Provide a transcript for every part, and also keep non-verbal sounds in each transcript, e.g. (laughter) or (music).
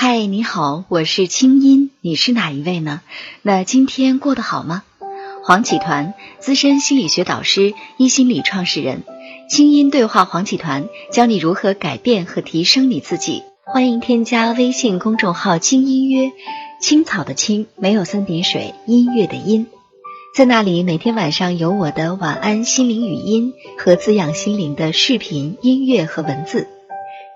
嗨，你好，我是清音，你是哪一位呢？那今天过得好吗？黄启团，资深心理学导师，一心理创始人，清音对话黄启团，教你如何改变和提升你自己。欢迎添加微信公众号“清音约”，青草的青，没有三点水，音乐的音，在那里每天晚上有我的晚安心灵语音和滋养心灵的视频、音乐和文字。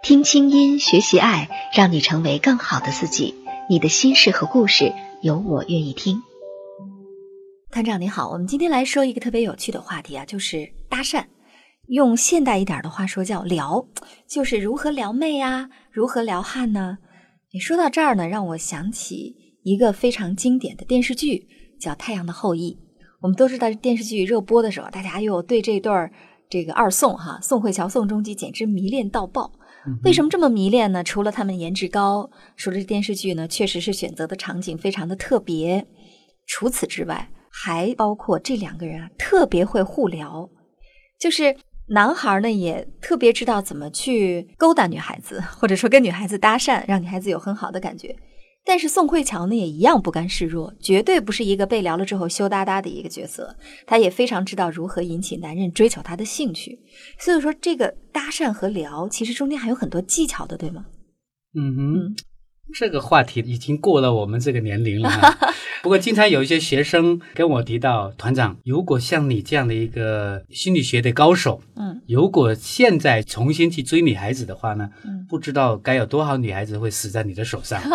听清音，学习爱，让你成为更好的自己。你的心事和故事，有我愿意听。团长你好，我们今天来说一个特别有趣的话题啊，就是搭讪。用现代一点的话说叫撩，就是如何撩妹啊，如何撩汉呢？你说到这儿呢，让我想起一个非常经典的电视剧，叫《太阳的后裔》。我们都知道电视剧热播的时候，大家又对这对儿这个二宋哈，宋慧乔、宋仲基简直迷恋到爆。为什么这么迷恋呢？除了他们颜值高，除了电视剧呢，确实是选择的场景非常的特别。除此之外，还包括这两个人啊，特别会互聊，就是男孩呢也特别知道怎么去勾搭女孩子，或者说跟女孩子搭讪，让女孩子有很好的感觉。但是宋慧乔呢也一样不甘示弱，绝对不是一个被聊了之后羞答答的一个角色。她也非常知道如何引起男人追求她的兴趣。所以说，这个搭讪和聊其实中间还有很多技巧的，对吗？嗯哼，这个话题已经过了我们这个年龄了。(laughs) 不过，经常有一些学生跟我提到，团长，如果像你这样的一个心理学的高手，嗯，如果现在重新去追女孩子的话呢，嗯，不知道该有多少女孩子会死在你的手上。(laughs)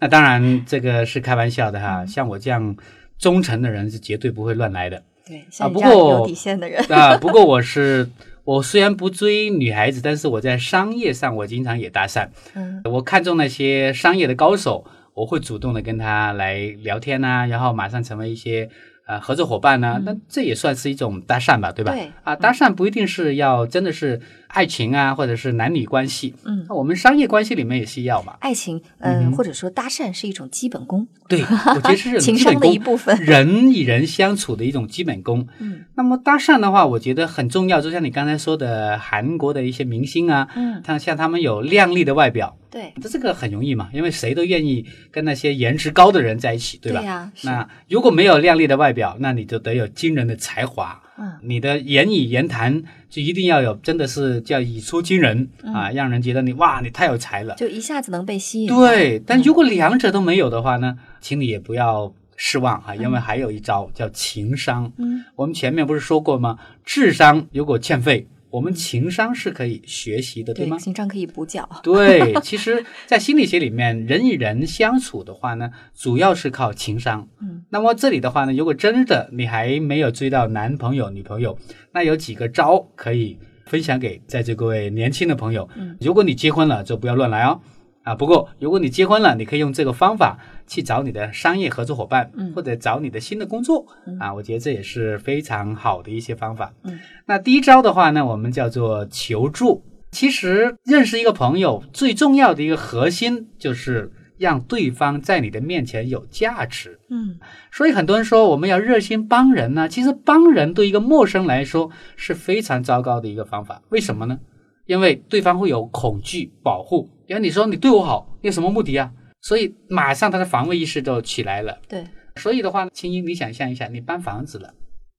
那当然，这个是开玩笑的哈。像我这样忠诚的人是绝对不会乱来的。对，像不过有底线的人啊。不过我是，我虽然不追女孩子，但是我在商业上我经常也搭讪。嗯，我看中那些商业的高手。我会主动的跟他来聊天呐，然后马上成为一些呃合作伙伴呢，那这也算是一种搭讪吧，对吧？对啊，搭讪不一定是要真的是爱情啊，或者是男女关系，嗯，我们商业关系里面也是要嘛。爱情，嗯，或者说搭讪是一种基本功，对，我觉得是 (laughs) 情商的一部分，人与人相处的一种基本功。嗯，那么搭讪的话，我觉得很重要，就像你刚才说的，韩国的一些明星啊，嗯，像像他们有靓丽的外表。对，这这个很容易嘛，因为谁都愿意跟那些颜值高的人在一起，对吧？对呀。那如果没有靓丽的外表，那你就得有惊人的才华。嗯，你的言语言谈就一定要有，真的是叫语出惊人啊，让人觉得你哇，你太有才了，就一下子能被吸引。对，但如果两者都没有的话呢，请你也不要失望啊，因为还有一招叫情商。嗯，我们前面不是说过吗？智商如果欠费。我们情商是可以学习的，对吗？情商可以补缴。对，其实，在心理学里面，人与人相处的话呢，主要是靠情商。嗯，那么这里的话呢，如果真的你还没有追到男朋友、女朋友，那有几个招可以分享给在座各位年轻的朋友。嗯，如果你结婚了，就不要乱来哦。啊，不过如果你结婚了，你可以用这个方法去找你的商业合作伙伴，嗯，或者找你的新的工作，嗯啊，我觉得这也是非常好的一些方法。嗯，那第一招的话呢，我们叫做求助。其实认识一个朋友最重要的一个核心就是让对方在你的面前有价值。嗯，所以很多人说我们要热心帮人呢，其实帮人对一个陌生来说是非常糟糕的一个方法。为什么呢？因为对方会有恐惧保护。因为你说你对我好，你有什么目的啊？所以马上他的防卫意识就起来了。对，所以的话，青音，你想象一下，你搬房子了，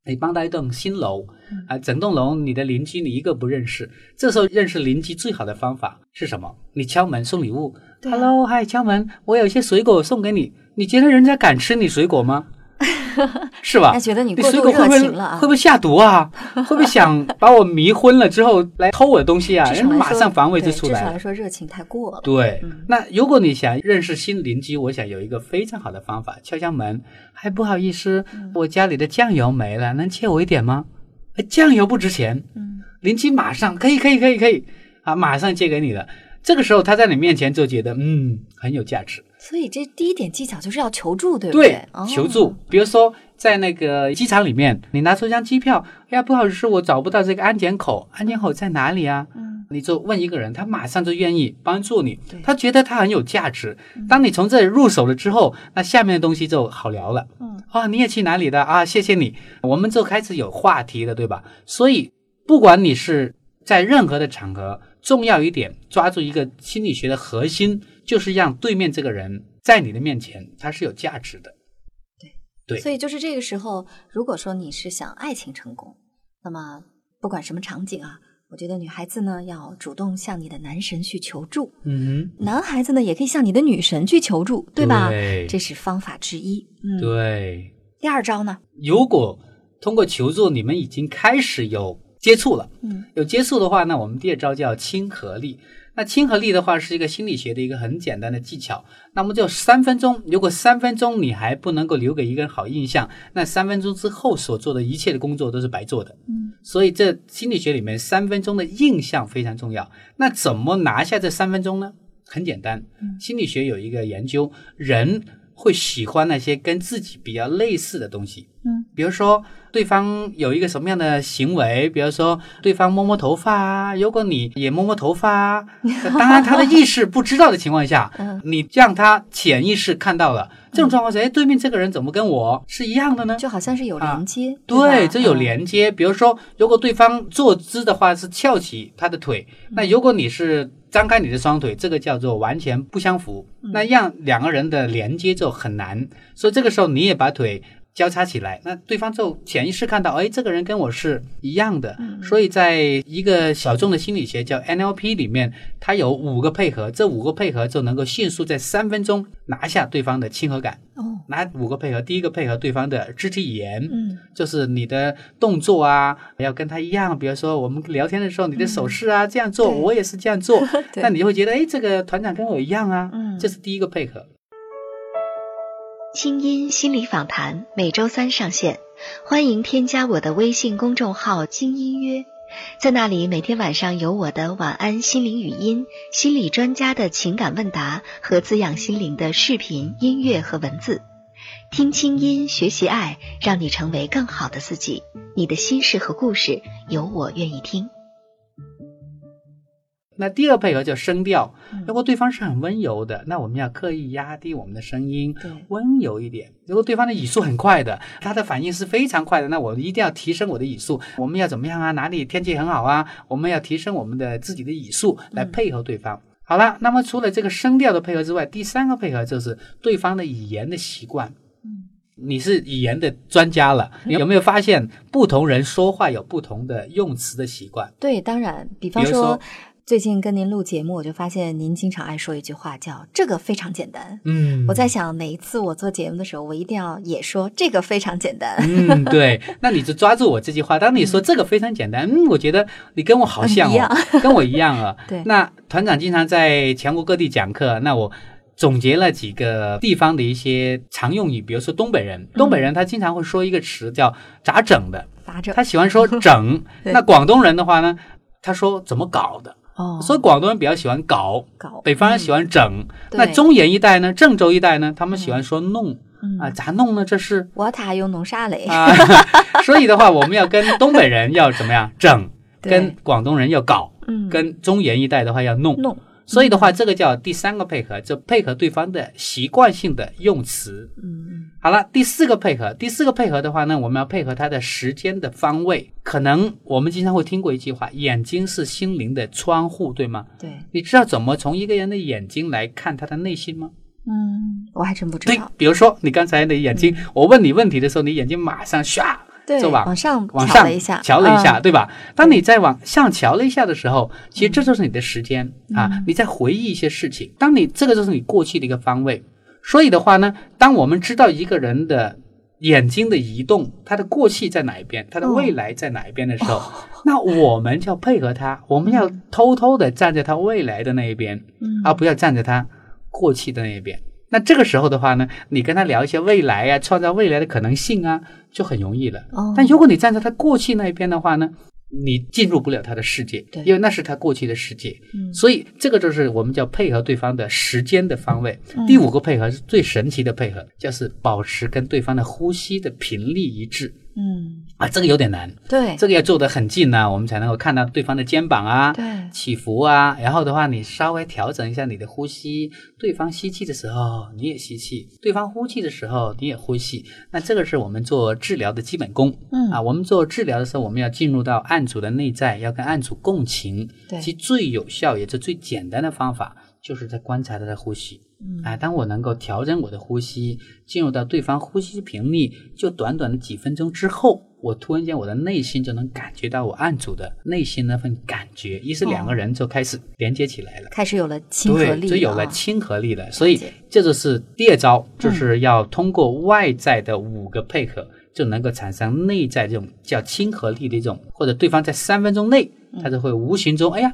你搬到一栋新楼，啊，整栋楼你的邻居你一个不认识，这时候认识邻居最好的方法是什么？你敲门送礼物。Hello，嗨，敲门，我有一些水果送给你。你觉得人家敢吃你水果吗？(laughs) 是吧？他觉得你过度热情了啊，会不会下毒啊？会不会想把我迷昏了之后来偷我的东西啊？人马上防卫就出来了。至少来说，热情太过了。对，那如果你想认识新邻居，我想有一个非常好的方法，敲敲门，还不好意思，我家里的酱油没了，能借我一点吗？酱油不值钱，嗯，邻居马上可以，可以，可以，可以，啊，马上借给你了。这个时候他在你面前就觉得，嗯，很有价值。所以这第一点技巧就是要求助，对不对？对，求助。比如说，在那个机场里面，你拿出一张机票，哎呀，不好意思，我找不到这个安检口，安检口在哪里啊？嗯，你就问一个人，他马上就愿意帮助你，他觉得他很有价值。当你从这里入手了之后，那下面的东西就好聊了。嗯，啊，你也去哪里的啊？谢谢你，我们就开始有话题了，对吧？所以，不管你是在任何的场合，重要一点，抓住一个心理学的核心。就是让对面这个人在你的面前他是有价值的。对对所以就是这个时候，如果说你是想爱情成功，那么不管什么场景啊，我觉得女孩子呢要主动向你的男神去求助，嗯男孩子呢也可以向你的女神去求助，对吧？对这是方法之一。嗯，。对。第二招呢？如果通过求助你们已经开始有接触了，嗯有接触的话，那我们第二招叫亲和力。那亲和力的话是一个心理学的一个很简单的技巧。那么就三分钟，如果三分钟你还不能够留给一个人好印象，那三分钟之后所做的一切的工作都是白做的。嗯，所以这心理学里面三分钟的印象非常重要。那怎么拿下这三分钟呢？很简单，心理学有一个研究，人会喜欢那些跟自己比较类似的东西。嗯，比如说对方有一个什么样的行为，比如说对方摸摸头发啊，如果你也摸摸头发啊，(laughs) 当然他的意识不知道的情况下，嗯你让他潜意识看到了这种状况下，哎，对面这个人怎么跟我是一样的呢？就好像是有连接，啊对，吧这有嗯连接。比如说，如果对方坐姿的话是翘起他的腿，那如果你是张开你的双腿，这个叫做完全不相符。那让两个人的连接就很难，所以这个时候你也把腿。交叉起来，那对方就潜意识看到，哎，这个人跟我是一样的，所以在一个小众的心理学叫 NLP 里面，它有五个配合，这五个配合就能够迅速在三分钟拿下对方的亲和感。哦，哪五个配合？第一个配合对方的肢体语言，嗯就是你的动作啊，要跟他一样。比如说我们聊天的时候，你的手势啊、这样做，我也是这样做，(laughs) 对那你就会觉得，哎，这个团长跟我一样啊。嗯这是第一个配合。清音心理访谈每周三上线，欢迎添加我的微信公众号“精音约”，在那里每天晚上有我的晚安心灵语音、心理专家的情感问答和滋养心灵的视频、音乐和文字。听清音，学习爱，让你成为更好的自己。你的心事和故事，有我愿意听。那第二配合叫声调嗯，如果对方是很温柔的，那我们要刻意压低我们的声音，对温柔一点。如果对方的语速很快的，他的反应是非常快的，那我一定要提升我的语速。我们要怎么样啊？哪里天气很好啊？我们要提升我们的自己的语速来配合对方。好了，那么除了这个声调的配合之外，第三个配合就是对方的语言的习惯。嗯你是语言的专家了，你有没有发现不同人说话有不同的用词的习惯？对，当然，比方说最近跟您录节目，我就发现您经常爱说一句话叫“这个非常简单”。嗯我在想，哪一次我做节目的时候，我一定要也说这个非常简单。嗯，对，(laughs) 那你就抓住我这句话。当你说这个非常简单，嗯，我觉得你跟我好像一样哦，跟我一样 (laughs) 啊。对那团长经常在全国各地讲课，那我总结了几个地方的一些常用语，比如说东北人，东北人他经常会说一个词叫“咋整的咋整他喜欢说“整 (laughs) ”。那广东人的话呢，他说怎么搞的，哦，所以广东人比较喜欢搞，搞。北方人喜欢整。对那中原一带呢，郑州一带呢，他们喜欢说弄。嗯。啊，咋弄呢？这是。我塔又弄啥嘞？啊，(laughs) 所以的话，我们要跟东北人要怎么样整，(laughs) 跟广东人要搞，嗯，跟中原一带的话要弄。弄，所以的话，这个叫第三个配合，就配合对方的习惯性的用词。嗯好了，第四个配合，第四个配合的话呢，我们要配合他的时间的方位。可能我们经常会听过一句话：“眼睛是心灵的窗户”，对吗？对，你知道怎么从一个人的眼睛来看他的内心吗？嗯，我还真不知对道，，比如说你刚才的眼睛，我问你问题的时候，你眼睛马上唰对，就往往上往上瞧了一下，嗯对吧？当你在往上瞧了一下的时候，其实这就是你的时间、啊嗯，你在回忆一些事情。当你这个就是你过去的一个方位。所以的话呢，当我们知道一个人的眼睛的移动，他的过去在哪一边，他的未来在哪一边的时候，那我们就要配合他，我们要偷偷的站在他未来的那一边，嗯而不要站在他过去的那一边。那这个时候的话呢，你跟他聊一些未来啊，创造未来的可能性啊，就很容易了。哦但如果你站在他过去那一边的话呢，你进入不了他的世界，因为那是他过去的世界。嗯所以这个就是我们叫配合对方的时间的方位。嗯第五个配合是最神奇的配合，就是保持跟对方的呼吸的频率一致嗯，啊，这个有点难，对，这个要做得很近呢、我们才能够看到对方的肩膀啊。对，起伏啊，然后的话，你稍微调整一下你的呼吸，对方吸气的时候你也吸气，对方呼气的时候你也呼气。那这个是我们做治疗的基本功。嗯啊，我们做治疗的时候，我们要进入到案主的内在，要跟案主共情。对其最有效也是最简单的方法，就是在观察他的呼吸。嗯。哎，当我能够调整我的呼吸，进入到对方呼吸频率，就短短的几分钟之后，我突然间我的内心就能感觉到我案主的内心那份感觉，于是两个人就开始连接起来了。开始有了亲和力对，就有了啊亲和力了。所以这就是第二招，就是要通过外在的五个配合，就能够产生内在这种叫亲和力的一种，或者对方在三分钟内，他就会无形中，哎呀，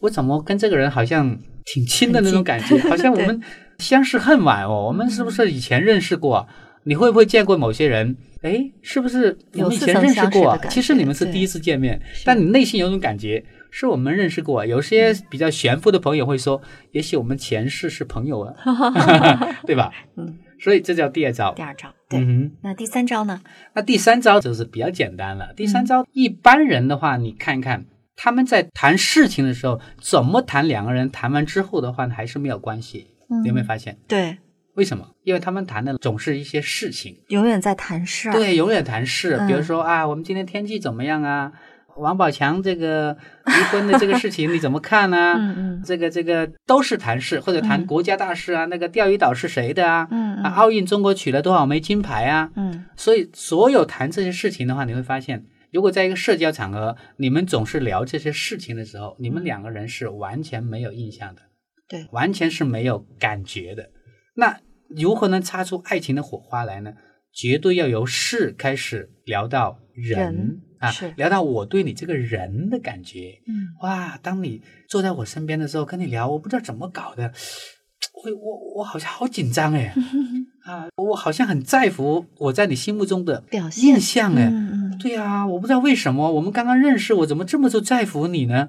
我怎么跟这个人好像挺亲的那种感觉，好像我们 (laughs) 相识恨晚哦，我们是不是以前认识过啊？你会不会见过某些人？哎，是不是我们以前认识过其实你们是第一次见面，但你内心有种感觉，是我们认识过。有些比较悬乎的朋友会说，也许我们前世是朋友啊，(laughs) (laughs) 对吧？嗯，所以这叫第二招第。二招，对。嗯，那第三招呢？那第三招就是比较简单了。第三招，一般人的话，你看看他们在谈事情的时候，怎么谈，两个人谈完之后的话，还是没有关系。你有没有发现？对，为什么？因为他们谈的总是一些事情。永远在谈事儿。对，永远谈事，嗯比如说啊，我们今天天气怎么样啊？王宝强这个 (laughs) 离婚的这个事情你怎么看呢、嗯嗯这个这个都是谈事，或者谈嗯国家大事啊，那个钓鱼岛是谁的啊？嗯啊，奥运中国取了多少枚金牌啊？嗯所以所有谈这些事情的话，你会发现，如果在一个社交场合，你们总是聊这些事情的时候，你们两个人是完全没有印象的，对完全是没有感觉的。那如何能擦出爱情的火花来呢？绝对要由事开始聊到人人啊，聊到我对你这个人的感觉。嗯哇，当你坐在我身边的时候，跟你聊，我不知道怎么搞的，(laughs) 我我我好像好紧张哎，(laughs) 啊，我好像很在乎我在你心目中的表现印象哎。嗯嗯对呀、我不知道为什么我们刚刚认识，我怎么这么就在乎你呢？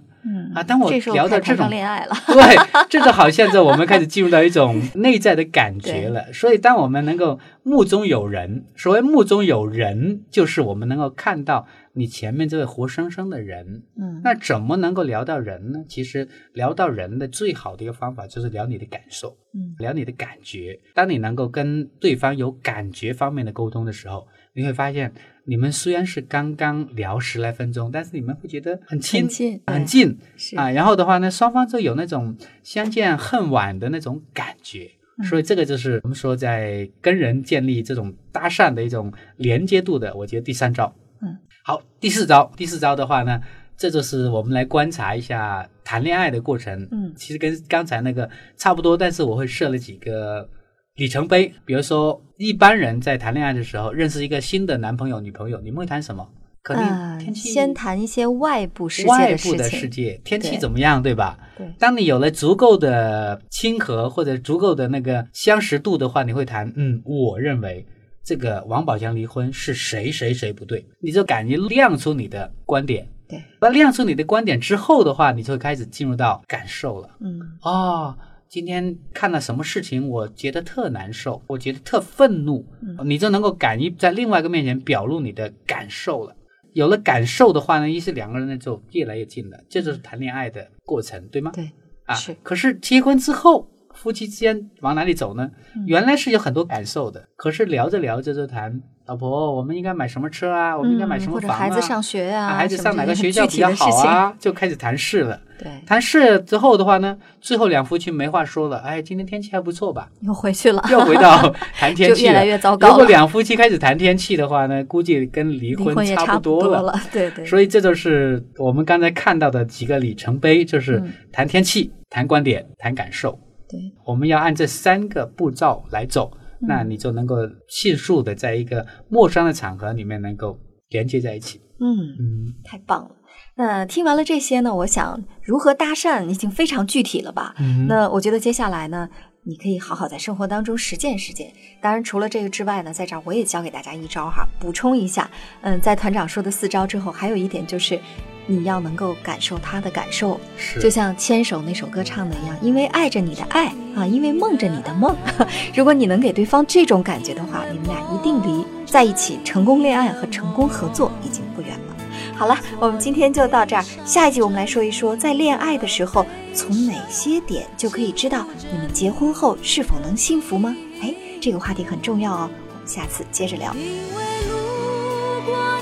嗯啊，当我聊到这种恋爱了。(laughs) 对，这就好像在我们开始进入到一种 (laughs) 内在的感觉了。所以，当我们能够目中有人，所谓目中有人，就是我们能够看到你前面这位活生生的人。嗯那怎么能够聊到人呢？其实聊到人的最好的一个方法就是聊你的感受，嗯聊你的感觉。当你能够跟对方有感觉方面的沟通的时候，你会发现，你们虽然是刚刚聊十来分钟，但是你们会觉得很亲、很近很近是啊。然后的话呢，双方就有那种相见恨晚的那种感觉。嗯所以这个就是我们说在跟人建立这种搭讪的一种连接度的，我觉得第三招。嗯，好，第四招，第四招的话呢，这就是我们来观察一下谈恋爱的过程。嗯其实跟刚才那个差不多，但是我会设了几个里程碑。比如说，一般人在谈恋爱的时候，认识一个新的男朋友、女朋友，你们会谈什么？肯定呃天气。先谈一些外部世界外部的世。界，天气怎么样，对吧？对当你有了足够的亲和或者足够的那个相识度的话，你会谈，嗯，我认为这个王宝强离婚是谁谁谁不对，你就敢于亮出你的观点。对，那亮出你的观点之后的话，你就会开始进入到感受了。嗯哦，今天看了什么事情，我觉得特难受，我觉得特愤怒，你就能够敢于在另外一个面前表露你的感受了。有了感受的话呢，一是两个人呢就越来越近了，这就是谈恋爱的过程，对吗？对，啊，是可是结婚之后，夫妻之间往哪里走呢？嗯原来是有很多感受的，可是聊着聊着就谈，老婆，我们应该买什么车啊？我们应该买什么房啊？孩子上学啊，啊孩子上哪个学校比较？好啊？就开始谈事了。对，谈事之后的话呢，最后两夫妻没话说了。哎，今天天气还不错吧？又回去了，又回到 (laughs) 谈天气就越来越糟糕如果两夫妻开始谈天气的话呢，估计跟离离婚差差不了。多了。(laughs) 对对，所以这就是我们刚才看到的几个里程碑，就是嗯谈天气、谈观点、谈感受。对，我们要按这三个步骤来走，嗯那你就能够迅速的在一个陌生的场合里面能够连接在一起。嗯。嗯，太棒了！那听完了这些呢，我想如何搭讪已经非常具体了吧？嗯那我觉得接下来呢，你可以好好在生活当中实践实践。当然，除了这个之外呢，在这儿我也教给大家一招哈，补充一下。嗯，在团长说的四招之后，还有一点就是，你要能够感受他的感受，是就像《牵手》那首歌唱的一样，因为爱着你的爱啊，因为梦着你的梦。(laughs) 如果你能给对方这种感觉的话，你们俩一定离在一起成功恋爱和成功合作已经不远了。好了，我们今天就到这儿。下一集我们来说一说，在恋爱的时候，从哪些点就可以知道你们结婚后是否能幸福吗？哎，这个话题很重要哦，我们下次接着聊。因为路过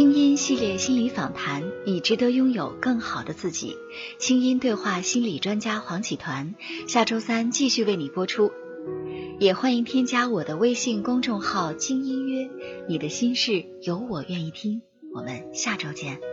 清音系列心理访谈，你值得拥有更好的自己。清音对话心理专家黄启团，下周三继续为你播出。也欢迎添加我的微信公众号“轻音约”，你的心事有我愿意听。我们下周见。